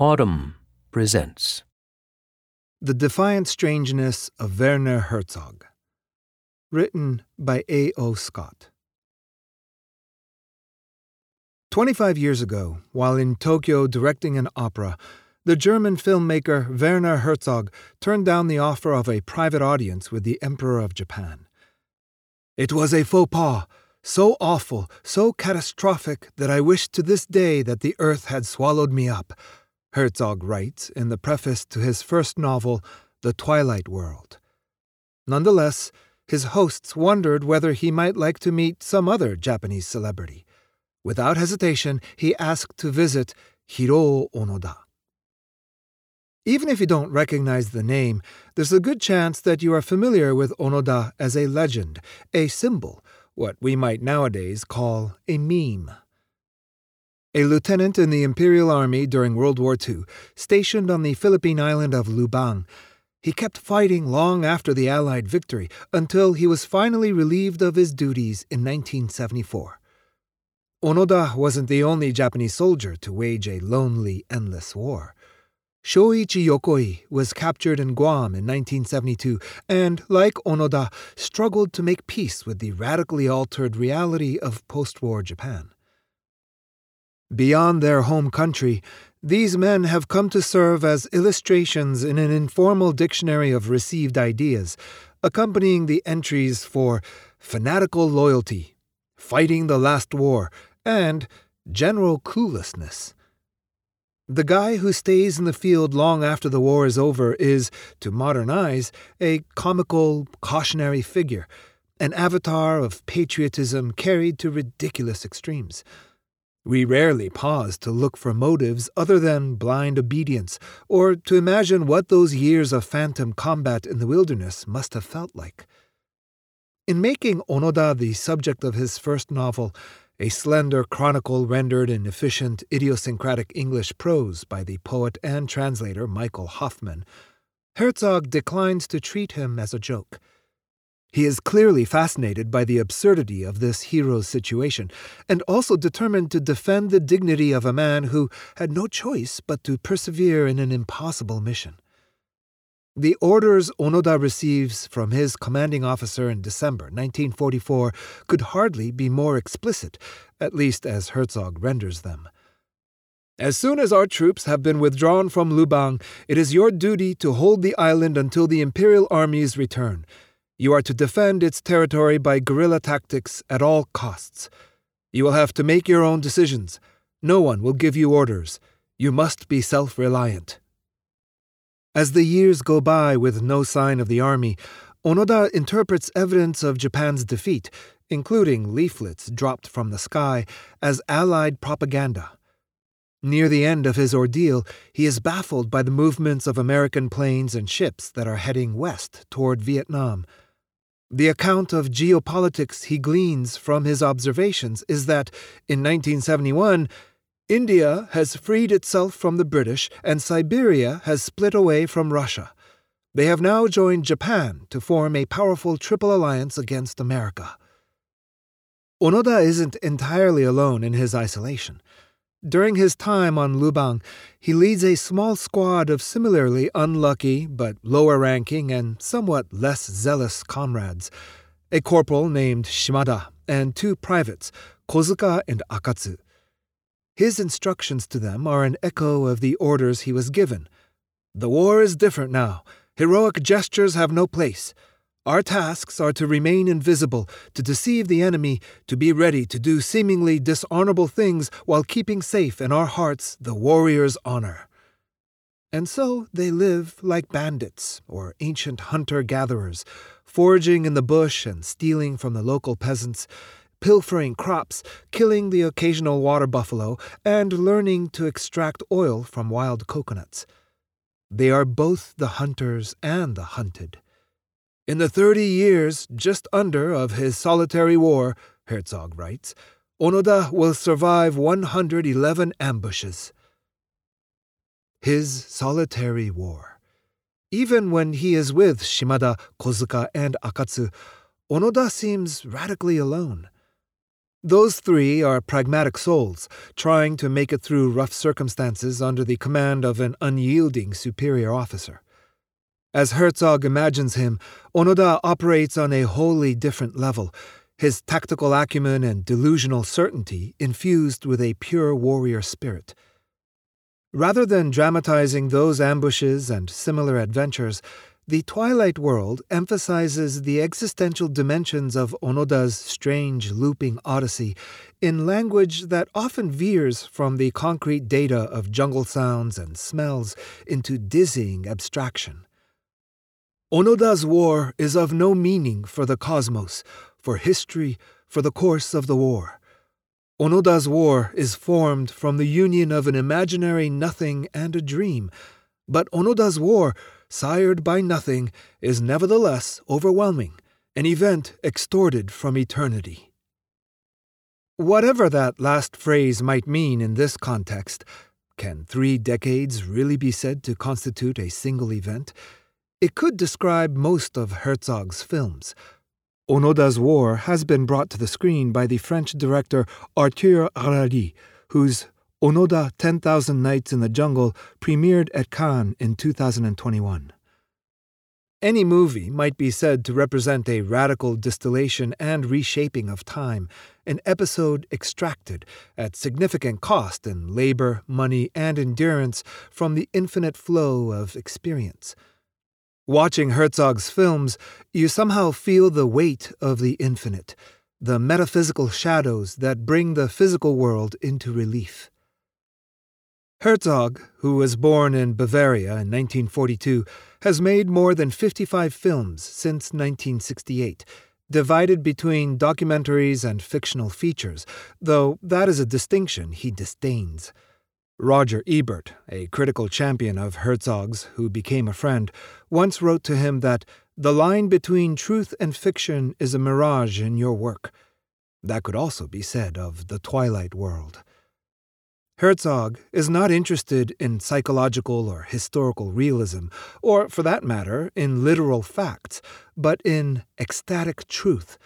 Audm presents The Defiant Strangeness of Werner Herzog. Written by A. O. Scott. 25 years ago, while in Tokyo directing an opera, the German filmmaker Werner Herzog turned down the offer of a private audience with the Emperor of Japan. It was a faux pas, so awful, so catastrophic that I wish to this day that the earth had swallowed me up, Herzog writes in the preface to his first novel, The Twilight World. Nonetheless, his hosts wondered whether he might like to meet some other Japanese celebrity. Without hesitation, he asked to visit Hiroo Onoda. Even if you don't recognize the name, there's a good chance that you are familiar with Onoda as a legend, a symbol, what we might nowadays call a meme. A lieutenant in the Imperial Army during World War II, stationed on the Philippine island of Lubang, he kept fighting long after the Allied victory until he was finally relieved of his duties in 1974. Onoda wasn't the only Japanese soldier to wage a lonely, endless war. Shoichi Yokoi was captured in Guam in 1972 and, like Onoda, struggled to make peace with the radically altered reality of post war Japan. Beyond their home country, these men have come to serve as illustrations in an informal dictionary of received ideas, accompanying the entries for fanatical loyalty, fighting the last war, and general cluelessness. The guy who stays in the field long after the war is over is, to modern eyes, a comical, cautionary figure, an avatar of patriotism carried to ridiculous extremes. We rarely pause to look for motives other than blind obedience, or to imagine what those years of phantom combat in the wilderness must have felt like. In making Onoda the subject of his first novel, a slender chronicle rendered in efficient, idiosyncratic English prose by the poet and translator Michael Hofmann, Herzog declines to treat him as a joke. He is clearly fascinated by the absurdity of this hero's situation, and also determined to defend the dignity of a man who had no choice but to persevere in an impossible mission. The orders Onoda receives from his commanding officer in December 1944 could hardly be more explicit, at least as Herzog renders them. As soon as our troops have been withdrawn from Lubang, it is your duty to hold the island until the Imperial armies return. You are to defend its territory by guerrilla tactics at all costs. You will have to make your own decisions. No one will give you orders. You must be self reliant. As the years go by with no sign of the army, Onoda interprets evidence of Japan's defeat, including leaflets dropped from the sky, as Allied propaganda. Near the end of his ordeal, he is baffled by the movements of American planes and ships that are heading west toward Vietnam. The account of geopolitics he gleans from his observations is that, in 1971, India has freed itself from the British and Siberia has split away from Russia. They have now joined Japan to form a powerful triple alliance against America. Onoda isn't entirely alone in his isolation. During his time on Lubang, he leads a small squad of similarly unlucky but lower ranking and somewhat less zealous comrades a corporal named Shimada and two privates, Kozuka and Akatsu. His instructions to them are an echo of the orders he was given. The war is different now. Heroic gestures have no place. Our tasks are to remain invisible, to deceive the enemy, to be ready to do seemingly dishonorable things while keeping safe in our hearts the warrior's honor. And so they live like bandits or ancient hunter gatherers, foraging in the bush and stealing from the local peasants, pilfering crops, killing the occasional water buffalo, and learning to extract oil from wild coconuts. They are both the hunters and the hunted. In the thirty years just under of his solitary war, Herzog writes, Onoda will survive 111 ambushes. His solitary war. Even when he is with Shimada, Kozuka, and Akatsu, Onoda seems radically alone. Those three are pragmatic souls, trying to make it through rough circumstances under the command of an unyielding superior officer. As Herzog imagines him, Onoda operates on a wholly different level, his tactical acumen and delusional certainty infused with a pure warrior spirit. Rather than dramatizing those ambushes and similar adventures, the Twilight World emphasizes the existential dimensions of Onoda's strange looping odyssey in language that often veers from the concrete data of jungle sounds and smells into dizzying abstraction. Onoda's war is of no meaning for the cosmos, for history, for the course of the war. Onoda's war is formed from the union of an imaginary nothing and a dream, but Onoda's war sired by nothing, is nevertheless overwhelming, an event extorted from eternity. Whatever that last phrase might mean in this context, can three decades really be said to constitute a single event? It could describe most of Herzog's films. Onoda's War has been brought to the screen by the French director Arthur Harari, whose Onoda 10,000 Nights in the Jungle premiered at Cannes in 2021. Any movie might be said to represent a radical distillation and reshaping of time, an episode extracted at significant cost in labor, money, and endurance from the infinite flow of experience. Watching Herzog's films, you somehow feel the weight of the infinite, the metaphysical shadows that bring the physical world into relief. Herzog, who was born in Bavaria in 1942, has made more than 55 films since 1968, divided between documentaries and fictional features, though that is a distinction he disdains. Roger Ebert, a critical champion of Herzog's who became a friend, once wrote to him that the line between truth and fiction is a mirage in your work. That could also be said of The Twilight World. Herzog is not interested in psychological or historical realism, or, for that matter, in literal facts, but in ecstatic truth,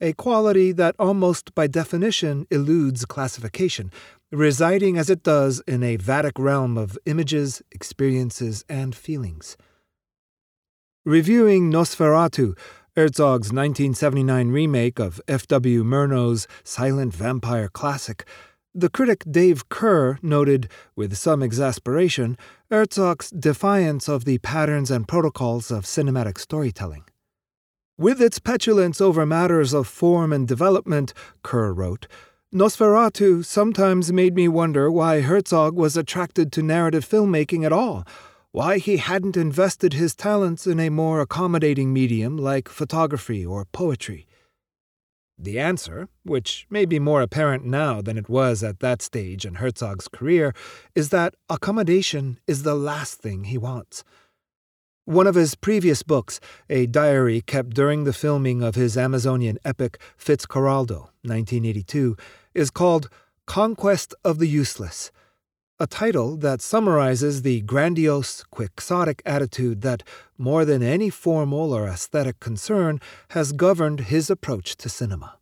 a quality that almost by definition eludes classification, residing as it does in a vatic realm of images, experiences, and feelings. Reviewing Nosferatu, Herzog's 1979 remake of F.W. Murnau's silent vampire classic, the critic Dave Kehr noted, with some exasperation, Herzog's defiance of the patterns and protocols of cinematic storytelling. With its petulance over matters of form and development, Kehr wrote, Nosferatu sometimes made me wonder why Herzog was attracted to narrative filmmaking at all, why he hadn't invested his talents in a more accommodating medium like photography or poetry. The answer, which may be more apparent now than it was at that stage in Herzog's career, is that accommodation is the last thing he wants. One of his previous books, a diary kept during the filming of his Amazonian epic Fitzcarraldo, 1982, is called Conquest of the Useless, a title that summarizes the grandiose, quixotic attitude that, more than any formal or aesthetic concern, has governed his approach to cinema.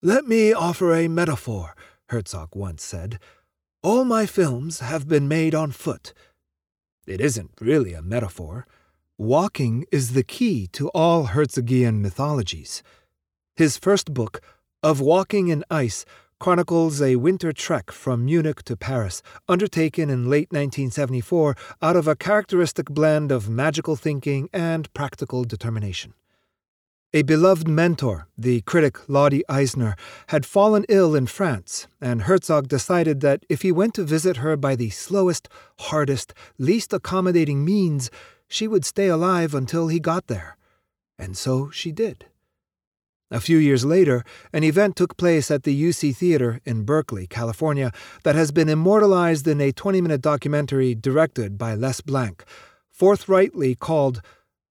Let me offer a metaphor, Herzog once said. All my films have been made on foot. It isn't really a metaphor. Walking is the key to all Herzogian mythologies. His first book, Of Walking in Ice, chronicles a winter trek from Munich to Paris, undertaken in late 1974 out of a characteristic blend of magical thinking and practical determination. A beloved mentor, the critic Lotte Eisner, had fallen ill in France, and Herzog decided that if he went to visit her by the slowest, hardest, least accommodating means, she would stay alive until he got there. And so she did. A few years later, an event took place at the UC Theater in Berkeley, California, that has been immortalized in a 20 minute documentary directed by Les Blank, forthrightly called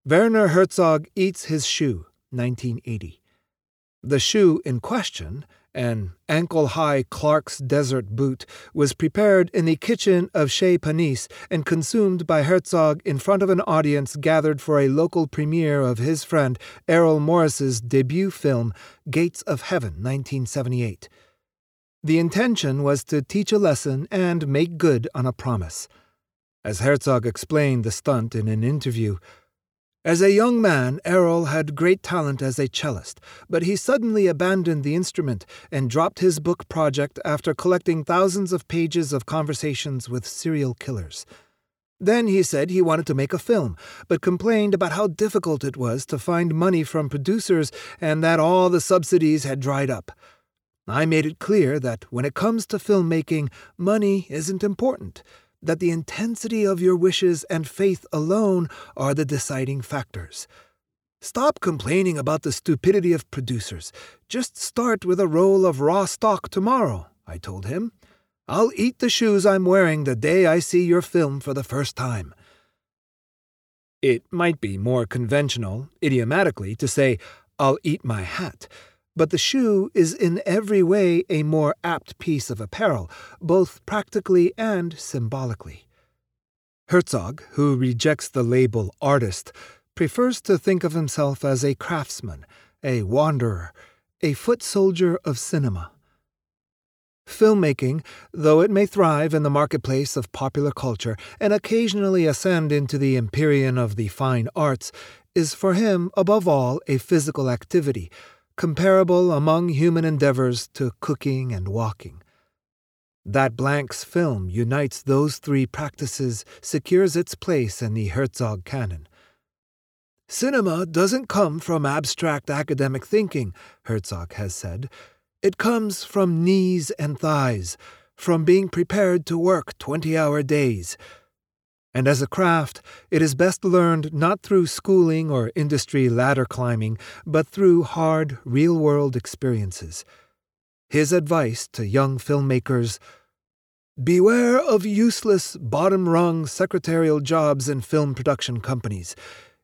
Werner Herzog Eats His Shoe, 1980. The shoe in question, an ankle high Clark's Desert boot, was prepared in the kitchen of Chez Panisse and consumed by Herzog in front of an audience gathered for a local premiere of his friend Errol Morris's debut film, Gates of Heaven, 1978. The intention was to teach a lesson and make good on a promise. As Herzog explained the stunt in an interview, as a young man, Errol had great talent as a cellist, but he suddenly abandoned the instrument and dropped his book project after collecting thousands of pages of conversations with serial killers. Then he said he wanted to make a film, but complained about how difficult it was to find money from producers and that all the subsidies had dried up. I made it clear that when it comes to filmmaking, money isn't important that the intensity of your wishes and faith alone are the deciding factors. Stop complaining about the stupidity of producers. Just start with a roll of raw stock tomorrow, I told him. I'll eat the shoes I'm wearing the day I see your film for the first time. It might be more conventional, idiomatically, to say, I'll eat my hat but the shoe is in every way a more apt piece of apparel, both practically and symbolically. Herzog, who rejects the label artist, prefers to think of himself as a craftsman, a wanderer, a foot soldier of cinema. Filmmaking, though it may thrive in the marketplace of popular culture and occasionally ascend into the empyrean of the fine arts, is for him, above all, a physical activity comparable among human endeavors to cooking and walking. That Blank's film unites those three practices, secures its place in the Herzog canon. Cinema doesn't come from abstract academic thinking, Herzog has said. It comes from knees and thighs, from being prepared to work 20 hour days, and as a craft, it is best learned not through schooling or industry ladder climbing, but through hard, real world experiences. His advice to young filmmakers Beware of useless, bottom rung secretarial jobs in film production companies.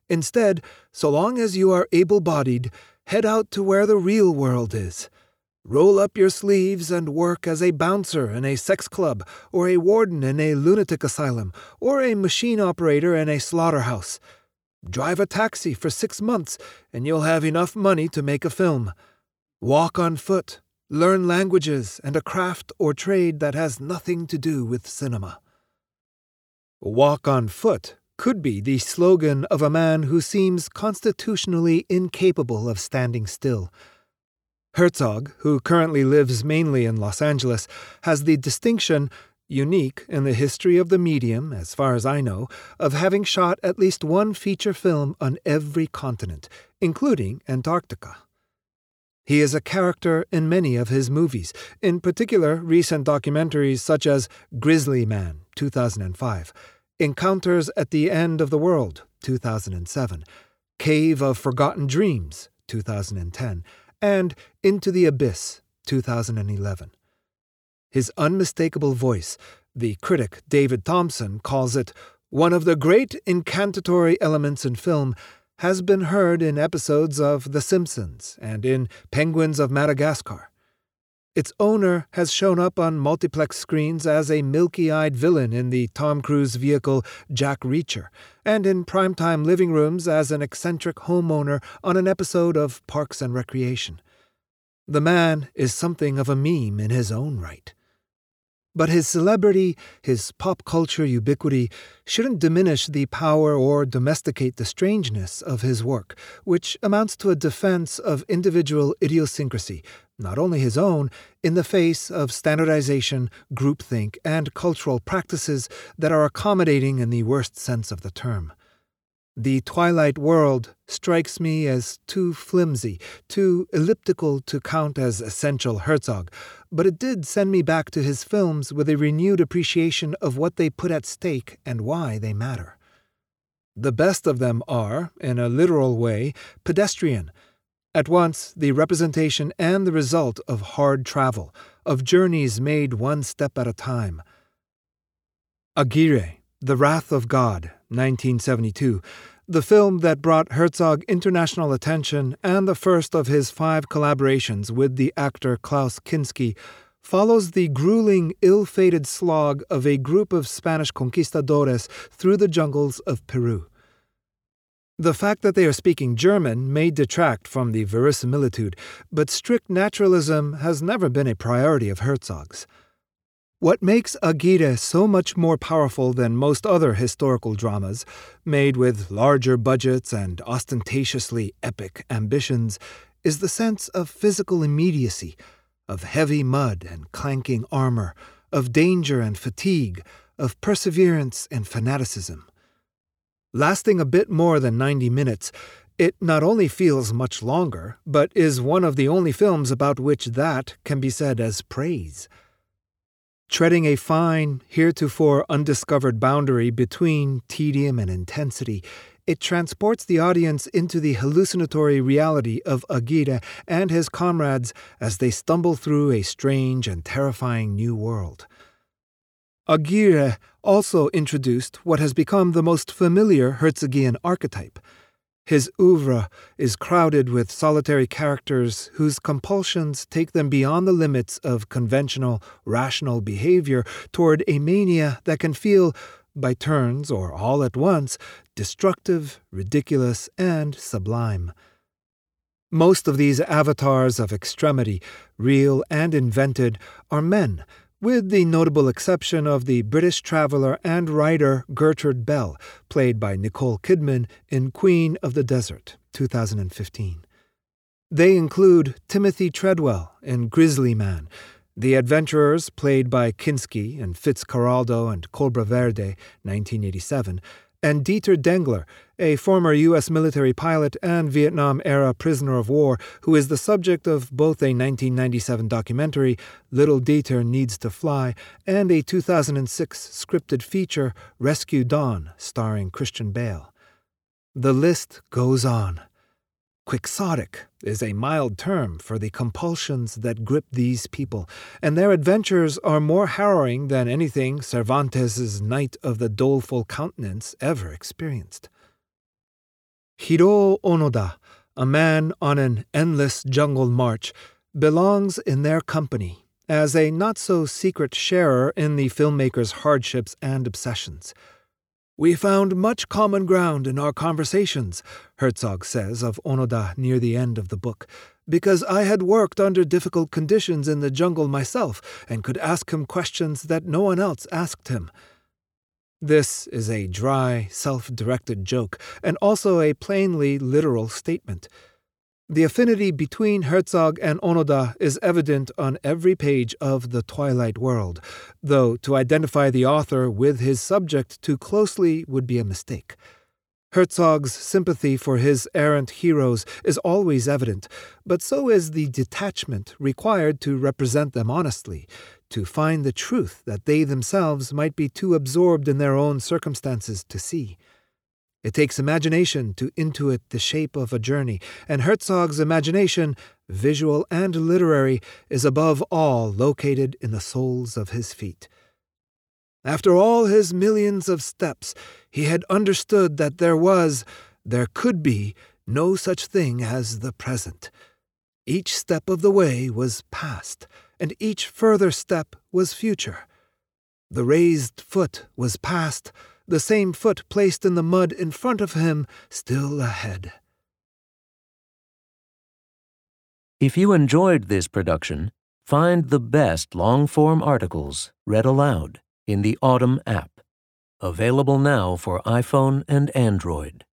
Instead, so long as you are able bodied, head out to where the real world is. Roll up your sleeves and work as a bouncer in a sex club, or a warden in a lunatic asylum, or a machine operator in a slaughterhouse. Drive a taxi for six months, and you'll have enough money to make a film. Walk on foot, learn languages and a craft or trade that has nothing to do with cinema. Walk on foot could be the slogan of a man who seems constitutionally incapable of standing still Herzog, who currently lives mainly in Los Angeles, has the distinction, unique in the history of the medium, as far as I know, of having shot at least one feature film on every continent, including Antarctica. He is a character in many of his movies, in particular recent documentaries such as Grizzly Man, 2005, Encounters at the End of the World, 2007, Cave of Forgotten Dreams, 2010, and Into the Abyss, 2011. His unmistakable voice, the critic David Thomson calls it one of the great incantatory elements in film, has been heard in episodes of The Simpsons and in Penguins of Madagascar. Its owner has shown up on multiplex screens as a milky eyed villain in the Tom Cruise vehicle Jack Reacher, and in primetime living rooms as an eccentric homeowner on an episode of Parks and Recreation. The man is something of a meme in his own right. But his celebrity, his pop culture ubiquity, shouldn't diminish the power or domesticate the strangeness of his work, which amounts to a defense of individual idiosyncrasy, not only his own, in the face of standardization, groupthink, and cultural practices that are accommodating in the worst sense of the term. The Twilight World strikes me as too flimsy, too elliptical to count as essential Herzog, but it did send me back to his films with a renewed appreciation of what they put at stake and why they matter. The best of them are, in a literal way, pedestrian, at once the representation and the result of hard travel, of journeys made one step at a time. Aguirre, The Wrath of God, 1972, the film that brought Herzog international attention and the first of his five collaborations with the actor Klaus Kinski, follows the grueling, ill fated slog of a group of Spanish conquistadores through the jungles of Peru. The fact that they are speaking German may detract from the verisimilitude, but strict naturalism has never been a priority of Herzog's. What makes Aguirre so much more powerful than most other historical dramas, made with larger budgets and ostentatiously epic ambitions, is the sense of physical immediacy, of heavy mud and clanking armor, of danger and fatigue, of perseverance and fanaticism. Lasting a bit more than 90 minutes, it not only feels much longer, but is one of the only films about which that can be said as praise treading a fine, heretofore undiscovered boundary between tedium and intensity, it transports the audience into the hallucinatory reality of Aguirre and his comrades as they stumble through a strange and terrifying new world. Aguirre also introduced what has become the most familiar Herzogian archetype his oeuvre is crowded with solitary characters whose compulsions take them beyond the limits of conventional, rational behavior toward a mania that can feel, by turns or all at once, destructive, ridiculous, and sublime. Most of these avatars of extremity, real and invented, are men with the notable exception of the British traveler and writer Gertrude Bell, played by Nicole Kidman in Queen of the Desert, 2015. They include Timothy Treadwell in Grizzly Man, the adventurers played by Kinski and Fitzcarraldo and Cobra Verde, 1987, and Dieter Dengler, a former U.S. military pilot and Vietnam era prisoner of war who is the subject of both a 1997 documentary, Little Dieter Needs to Fly, and a 2006 scripted feature, Rescue Dawn, starring Christian Bale. The list goes on. Quixotic is a mild term for the compulsions that grip these people, and their adventures are more harrowing than anything Cervantes's Knight of the Doleful Countenance ever experienced. Hiroo Onoda, a man on an endless jungle march, belongs in their company as a not so secret sharer in the filmmaker's hardships and obsessions. We found much common ground in our conversations, Herzog says of Onoda near the end of the book, because I had worked under difficult conditions in the jungle myself and could ask him questions that no one else asked him. This is a dry, self directed joke, and also a plainly literal statement. The affinity between Herzog and Onoda is evident on every page of The Twilight World, though to identify the author with his subject too closely would be a mistake. Herzog's sympathy for his errant heroes is always evident, but so is the detachment required to represent them honestly, to find the truth that they themselves might be too absorbed in their own circumstances to see. It takes imagination to intuit the shape of a journey, and Herzog's imagination, visual and literary, is above all located in the soles of his feet. After all his millions of steps, he had understood that there was, there could be, no such thing as the present. Each step of the way was past, and each further step was future. The raised foot was past, the same foot placed in the mud in front of him still ahead. If you enjoyed this production, find the best long form articles read aloud in the Audm app, available now for iPhone and Android.